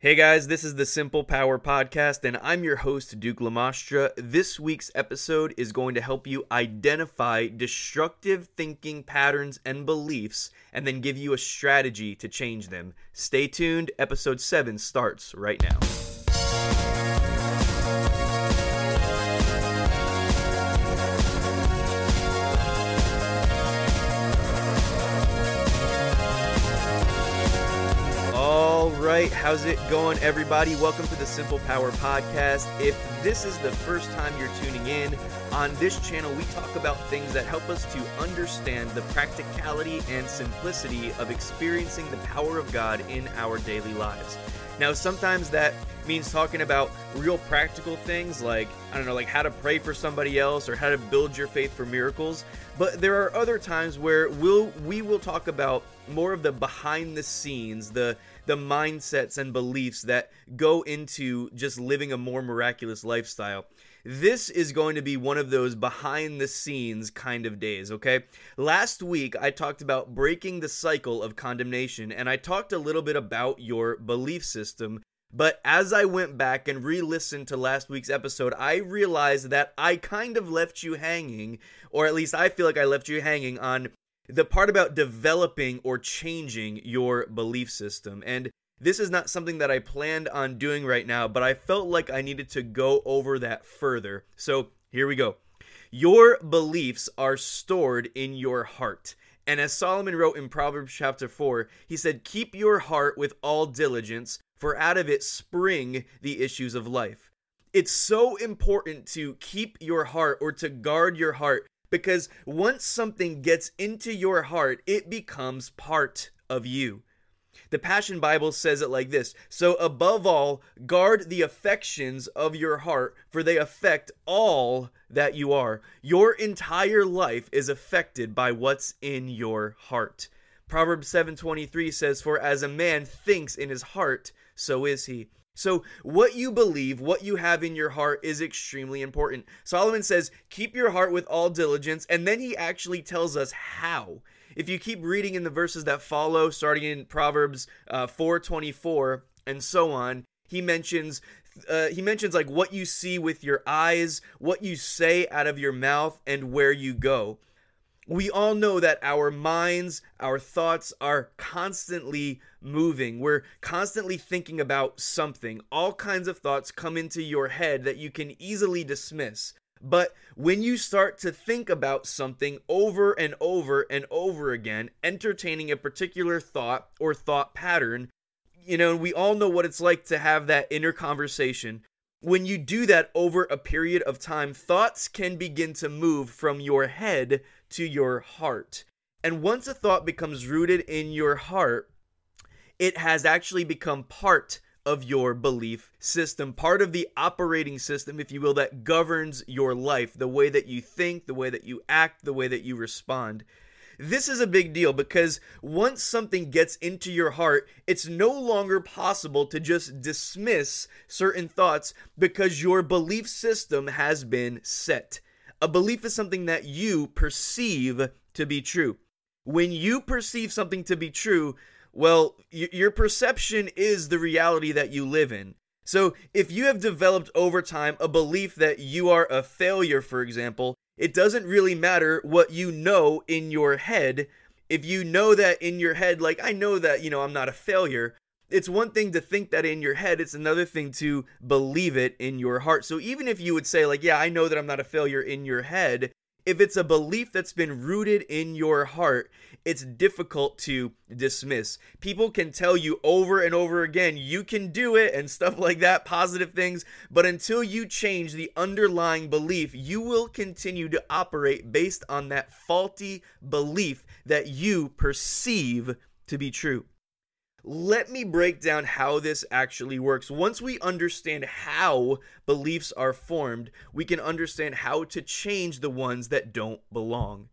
Hey guys, this is the Simple Power Podcast, and I'm your host, Duke Lamastra. This week's episode is going to help you identify destructive thinking patterns and beliefs and then give you a strategy to change them. Stay tuned, episode 7 starts right now. Right, how's it going, everybody? Welcome to the Simple Power Podcast. If this is the first time you're tuning in, on this channel, we talk about things that help us to understand the practicality and simplicity of experiencing the power of God in our daily lives. Now, sometimes that means talking about real practical things like, I don't know, like how to pray for somebody else or how to build your faith for miracles. But there are other times where we'll, we will talk about more of the behind the scenes, the the mindsets and beliefs that go into just living a more miraculous lifestyle. This is going to be one of those behind the scenes kind of days, okay? Last week I talked about breaking the cycle of condemnation and I talked a little bit about your belief system. But as I went back and re listened to last week's episode, I realized that I kind of left you hanging, or at least I feel like I left you hanging on the part about developing or changing your belief system. And this is not something that I planned on doing right now, but I felt like I needed to go over that further. So here we go. Your beliefs are stored in your heart. And as Solomon wrote in Proverbs chapter 4, he said, Keep your heart with all diligence, for out of it spring the issues of life. It's so important to keep your heart or to guard your heart because once something gets into your heart, it becomes part of you. The Passion Bible says it like this So, above all, guard the affections of your heart, for they affect all that you are. Your entire life is affected by what's in your heart. Proverbs 7:23 says for as a man thinks in his heart so is he. So, what you believe, what you have in your heart is extremely important. Solomon says, Keep your heart with all diligence, and then he actually tells us how. If you keep reading in the verses that follow, starting in Proverbs uh, 424 and so on, he mentions uh, he mentions like what you see with your eyes, what you say out of your mouth, and where you go we all know that our minds, our thoughts are constantly moving. We're constantly thinking about something. All kinds of thoughts come into your head that you can easily dismiss. But when you start to think about something over and over and over again, entertaining a particular thought or thought pattern, you know, we all know what it's like to have that inner conversation. When you do that over a period of time, thoughts can begin to move from your head to your heart. And once a thought becomes rooted in your heart, it has actually become part of your belief system, part of the operating system, if you will, that governs your life, the way that you think, the way that you act, the way that you respond. This is a big deal because once something gets into your heart, it's no longer possible to just dismiss certain thoughts because your belief system has been set. A belief is something that you perceive to be true. When you perceive something to be true, well, y- your perception is the reality that you live in. So, if you have developed over time a belief that you are a failure, for example, it doesn't really matter what you know in your head. If you know that in your head, like, I know that, you know, I'm not a failure, it's one thing to think that in your head, it's another thing to believe it in your heart. So even if you would say, like, yeah, I know that I'm not a failure in your head, if it's a belief that's been rooted in your heart, it's difficult to dismiss. People can tell you over and over again, you can do it and stuff like that, positive things, but until you change the underlying belief, you will continue to operate based on that faulty belief that you perceive to be true. Let me break down how this actually works. Once we understand how beliefs are formed, we can understand how to change the ones that don't belong.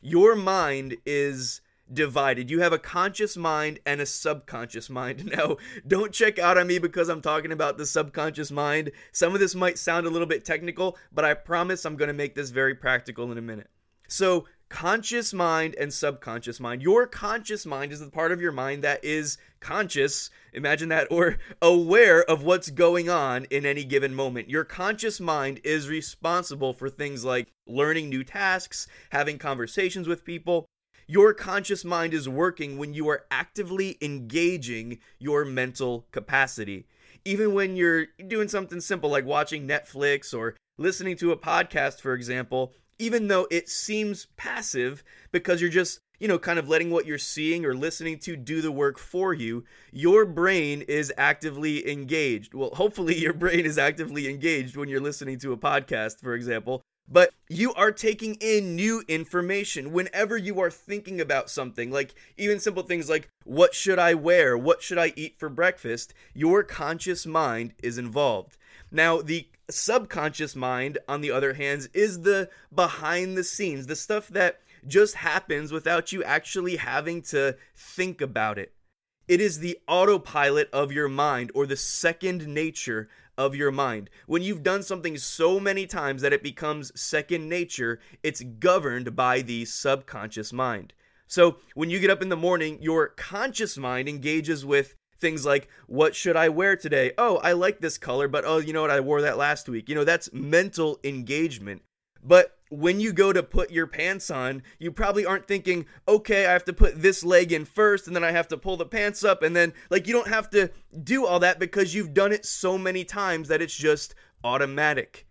Your mind is divided. You have a conscious mind and a subconscious mind. Now, don't check out on me because I'm talking about the subconscious mind. Some of this might sound a little bit technical, but I promise I'm going to make this very practical in a minute. So, conscious mind and subconscious mind. Your conscious mind is the part of your mind that is conscious, imagine that, or aware of what's going on in any given moment. Your conscious mind is responsible for things like learning new tasks, having conversations with people. Your conscious mind is working when you are actively engaging your mental capacity. Even when you're doing something simple like watching Netflix or listening to a podcast, for example, even though it seems passive because you're just, you know, kind of letting what you're seeing or listening to do the work for you, your brain is actively engaged. Well, hopefully, your brain is actively engaged when you're listening to a podcast, for example. But you are taking in new information whenever you are thinking about something, like even simple things like, what should I wear? What should I eat for breakfast? Your conscious mind is involved. Now, the subconscious mind, on the other hand, is the behind the scenes, the stuff that just happens without you actually having to think about it. It is the autopilot of your mind or the second nature of your mind. When you've done something so many times that it becomes second nature, it's governed by the subconscious mind. So when you get up in the morning, your conscious mind engages with things like what should i wear today oh i like this color but oh you know what i wore that last week you know that's mental engagement but when you go to put your pants on, you probably aren't thinking, okay, I have to put this leg in first and then I have to pull the pants up. And then, like, you don't have to do all that because you've done it so many times that it's just automatic.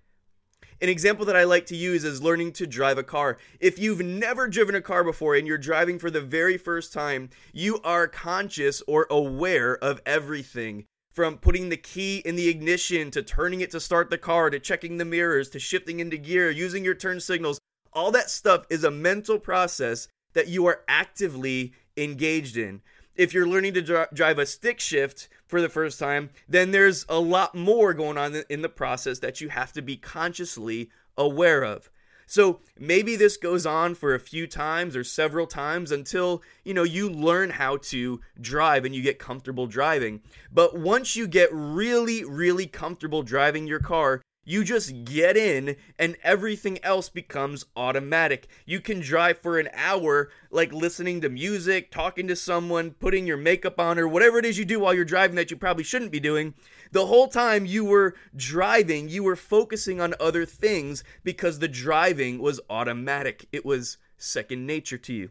An example that I like to use is learning to drive a car. If you've never driven a car before and you're driving for the very first time, you are conscious or aware of everything. From putting the key in the ignition to turning it to start the car to checking the mirrors to shifting into gear, using your turn signals, all that stuff is a mental process that you are actively engaged in if you're learning to dri- drive a stick shift for the first time, then there's a lot more going on in the process that you have to be consciously aware of. So maybe this goes on for a few times or several times until, you know, you learn how to drive and you get comfortable driving. But once you get really really comfortable driving your car, you just get in and everything else becomes automatic. You can drive for an hour, like listening to music, talking to someone, putting your makeup on, or whatever it is you do while you're driving that you probably shouldn't be doing. The whole time you were driving, you were focusing on other things because the driving was automatic. It was second nature to you.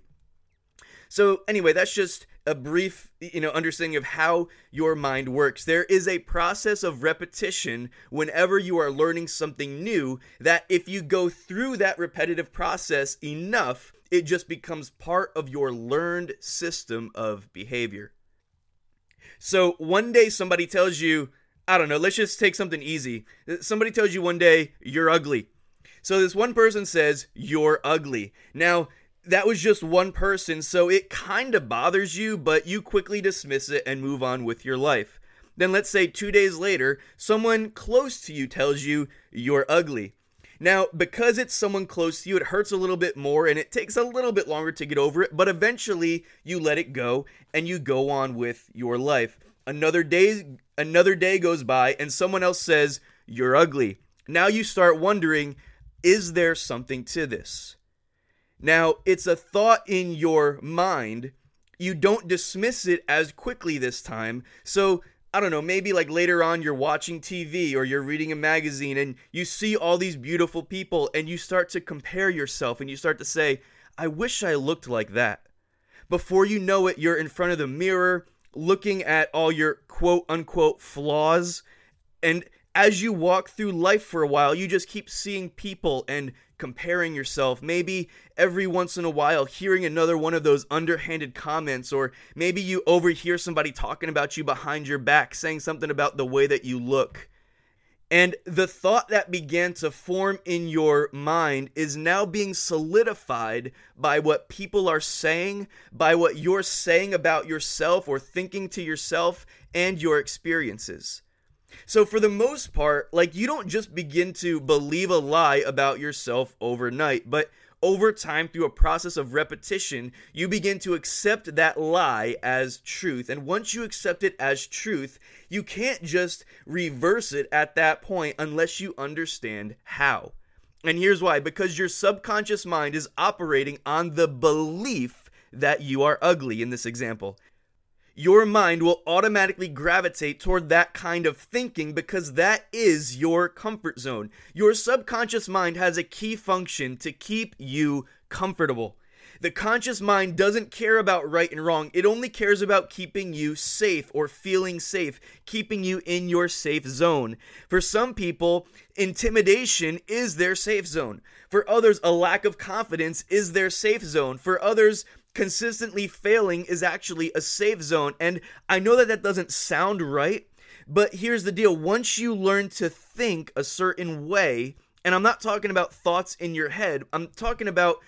So, anyway, that's just a brief you know understanding of how your mind works. There is a process of repetition whenever you are learning something new that if you go through that repetitive process enough it just becomes part of your learned system of behavior. So one day somebody tells you i don't know let's just take something easy. Somebody tells you one day you're ugly. So this one person says you're ugly. Now that was just one person, so it kind of bothers you, but you quickly dismiss it and move on with your life. Then let's say two days later, someone close to you tells you you're ugly. Now, because it's someone close to you, it hurts a little bit more and it takes a little bit longer to get over it, but eventually you let it go and you go on with your life. Another day another day goes by and someone else says you're ugly. Now you start wondering, is there something to this? Now, it's a thought in your mind. You don't dismiss it as quickly this time. So, I don't know, maybe like later on you're watching TV or you're reading a magazine and you see all these beautiful people and you start to compare yourself and you start to say, I wish I looked like that. Before you know it, you're in front of the mirror looking at all your quote unquote flaws. And as you walk through life for a while, you just keep seeing people and comparing yourself, maybe every once in a while hearing another one of those underhanded comments, or maybe you overhear somebody talking about you behind your back, saying something about the way that you look. And the thought that began to form in your mind is now being solidified by what people are saying, by what you're saying about yourself or thinking to yourself, and your experiences. So, for the most part, like you don't just begin to believe a lie about yourself overnight, but over time, through a process of repetition, you begin to accept that lie as truth. And once you accept it as truth, you can't just reverse it at that point unless you understand how. And here's why because your subconscious mind is operating on the belief that you are ugly in this example your mind will automatically gravitate toward that kind of thinking because that is your comfort zone. Your subconscious mind has a key function to keep you comfortable. The conscious mind doesn't care about right and wrong. It only cares about keeping you safe or feeling safe, keeping you in your safe zone. For some people, intimidation is their safe zone. For others, a lack of confidence is their safe zone. For others, consistently failing is actually a safe zone. And I know that that doesn't sound right, but here's the deal once you learn to think a certain way, and I'm not talking about thoughts in your head, I'm talking about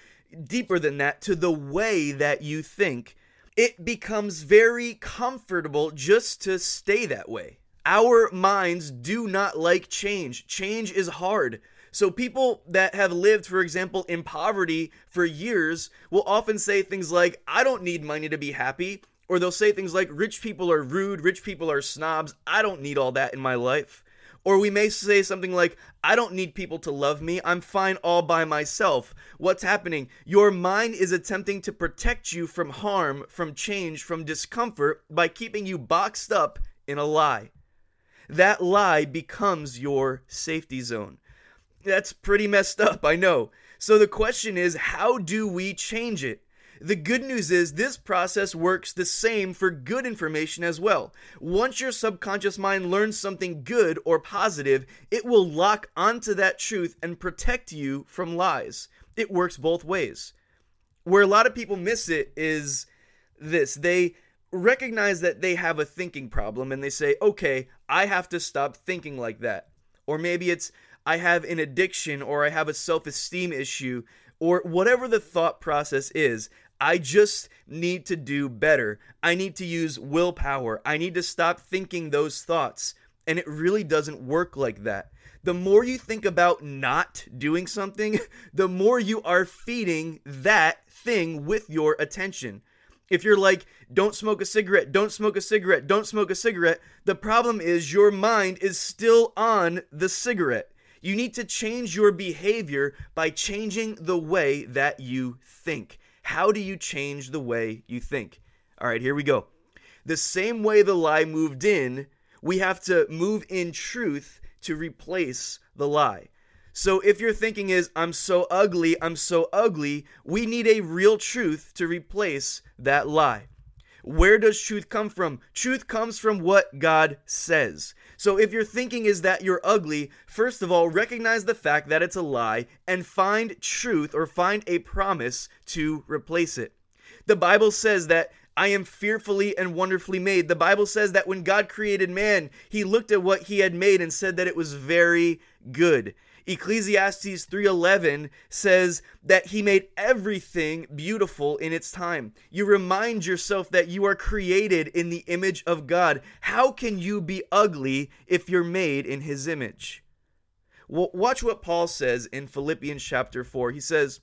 deeper than that to the way that you think, it becomes very comfortable just to stay that way. Our minds do not like change. Change is hard. So people that have lived, for example, in poverty for years will often say things like, I don't need money to be happy. Or they'll say things like, rich people are rude, rich people are snobs. I don't need all that in my life. Or we may say something like, I don't need people to love me. I'm fine all by myself. What's happening? Your mind is attempting to protect you from harm, from change, from discomfort by keeping you boxed up in a lie. That lie becomes your safety zone. That's pretty messed up, I know. So the question is, how do we change it? The good news is this process works the same for good information as well. Once your subconscious mind learns something good or positive, it will lock onto that truth and protect you from lies. It works both ways. Where a lot of people miss it is this they recognize that they have a thinking problem and they say, okay, I have to stop thinking like that. Or maybe it's, I have an addiction or I have a self esteem issue or whatever the thought process is. I just need to do better. I need to use willpower. I need to stop thinking those thoughts. And it really doesn't work like that. The more you think about not doing something, the more you are feeding that thing with your attention. If you're like, don't smoke a cigarette, don't smoke a cigarette, don't smoke a cigarette, the problem is your mind is still on the cigarette. You need to change your behavior by changing the way that you think. How do you change the way you think? All right, here we go. The same way the lie moved in, we have to move in truth to replace the lie. So if your thinking is, I'm so ugly, I'm so ugly, we need a real truth to replace that lie. Where does truth come from? Truth comes from what God says. So if your thinking is that you're ugly, first of all, recognize the fact that it's a lie and find truth or find a promise to replace it. The Bible says that I am fearfully and wonderfully made. The Bible says that when God created man, he looked at what he had made and said that it was very good. Ecclesiastes 3:11 says that he made everything beautiful in its time. You remind yourself that you are created in the image of God. How can you be ugly if you're made in his image? Well, watch what Paul says in Philippians chapter 4. He says,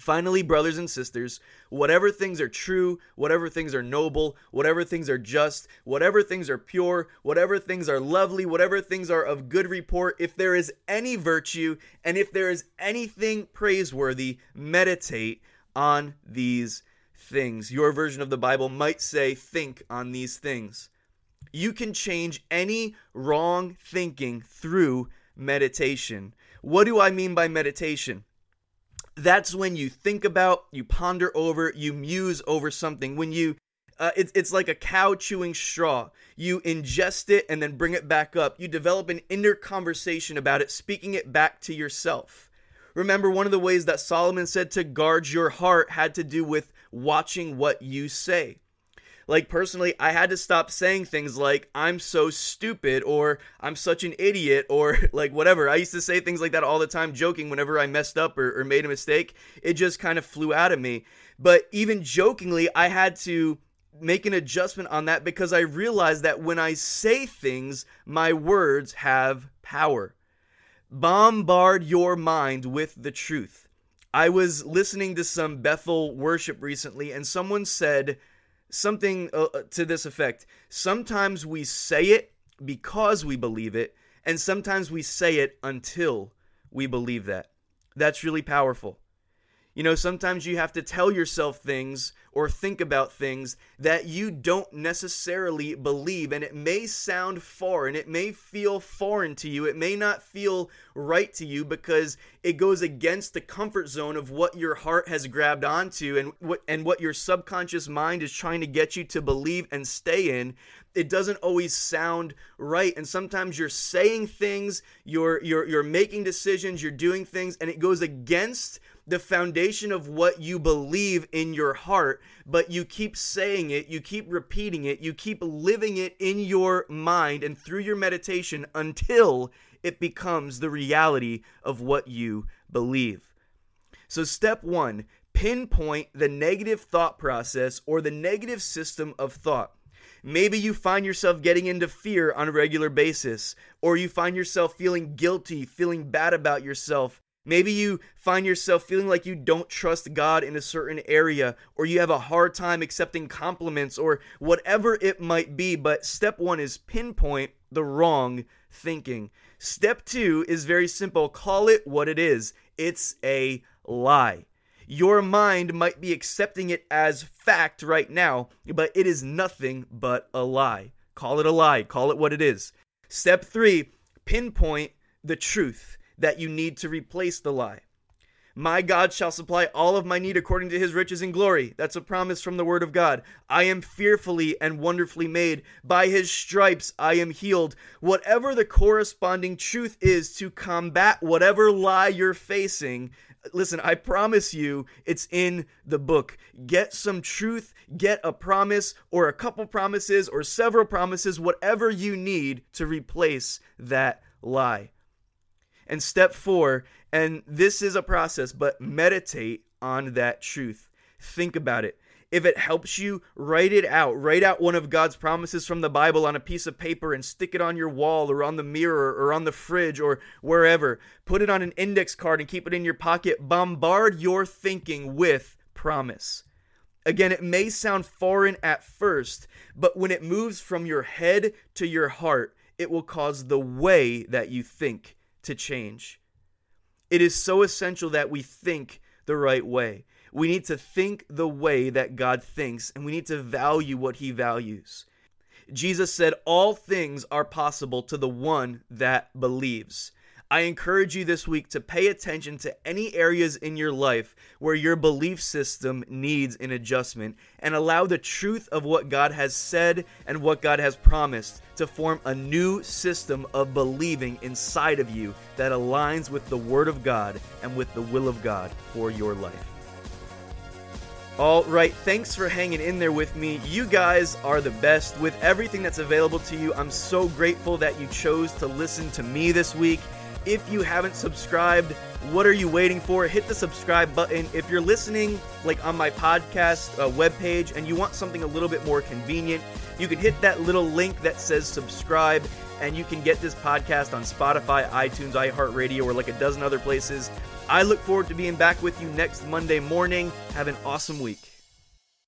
Finally, brothers and sisters, whatever things are true, whatever things are noble, whatever things are just, whatever things are pure, whatever things are lovely, whatever things are of good report, if there is any virtue and if there is anything praiseworthy, meditate on these things. Your version of the Bible might say, think on these things. You can change any wrong thinking through meditation. What do I mean by meditation? That's when you think about, you ponder over, you muse over something. When you, uh, it's it's like a cow chewing straw. You ingest it and then bring it back up. You develop an inner conversation about it, speaking it back to yourself. Remember, one of the ways that Solomon said to guard your heart had to do with watching what you say. Like personally, I had to stop saying things like I'm so stupid or I'm such an idiot or like whatever. I used to say things like that all the time, joking whenever I messed up or, or made a mistake. It just kind of flew out of me. But even jokingly, I had to make an adjustment on that because I realized that when I say things, my words have power. Bombard your mind with the truth. I was listening to some Bethel worship recently, and someone said something uh, uh, to this effect. Sometimes we say it because we believe it, and sometimes we say it until we believe that. That's really powerful. You know, sometimes you have to tell yourself things or think about things that you don't necessarily believe. And it may sound foreign, and it may feel foreign to you, it may not feel right to you because it goes against the comfort zone of what your heart has grabbed onto and what and what your subconscious mind is trying to get you to believe and stay in it doesn't always sound right and sometimes you're saying things you're you're you're making decisions you're doing things and it goes against the foundation of what you believe in your heart, but you keep saying it, you keep repeating it, you keep living it in your mind and through your meditation until it becomes the reality of what you believe. So, step one pinpoint the negative thought process or the negative system of thought. Maybe you find yourself getting into fear on a regular basis, or you find yourself feeling guilty, feeling bad about yourself, Maybe you find yourself feeling like you don't trust God in a certain area, or you have a hard time accepting compliments, or whatever it might be. But step one is pinpoint the wrong thinking. Step two is very simple call it what it is it's a lie. Your mind might be accepting it as fact right now, but it is nothing but a lie. Call it a lie, call it what it is. Step three pinpoint the truth that you need to replace the lie. My God shall supply all of my need according to his riches and glory. That's a promise from the word of God. I am fearfully and wonderfully made. By his stripes I am healed. Whatever the corresponding truth is to combat whatever lie you're facing, listen, I promise you it's in the book. Get some truth, get a promise or a couple promises or several promises, whatever you need to replace that lie. And step four, and this is a process, but meditate on that truth. Think about it. If it helps you, write it out. Write out one of God's promises from the Bible on a piece of paper and stick it on your wall or on the mirror or on the fridge or wherever. Put it on an index card and keep it in your pocket. Bombard your thinking with promise. Again, it may sound foreign at first, but when it moves from your head to your heart, it will cause the way that you think to change. It is so essential that we think the right way. We need to think the way that God thinks, and we need to value what He values. Jesus said, All things are possible to the one that believes. I encourage you this week to pay attention to any areas in your life where your belief system needs an adjustment and allow the truth of what God has said and what God has promised to form a new system of believing inside of you that aligns with the Word of God and with the will of God for your life. All right, thanks for hanging in there with me. You guys are the best with everything that's available to you. I'm so grateful that you chose to listen to me this week. If you haven't subscribed, what are you waiting for? Hit the subscribe button. If you're listening like on my podcast uh, webpage and you want something a little bit more convenient, you can hit that little link that says subscribe and you can get this podcast on Spotify, iTunes, iHeartRadio, or like a dozen other places. I look forward to being back with you next Monday morning. Have an awesome week.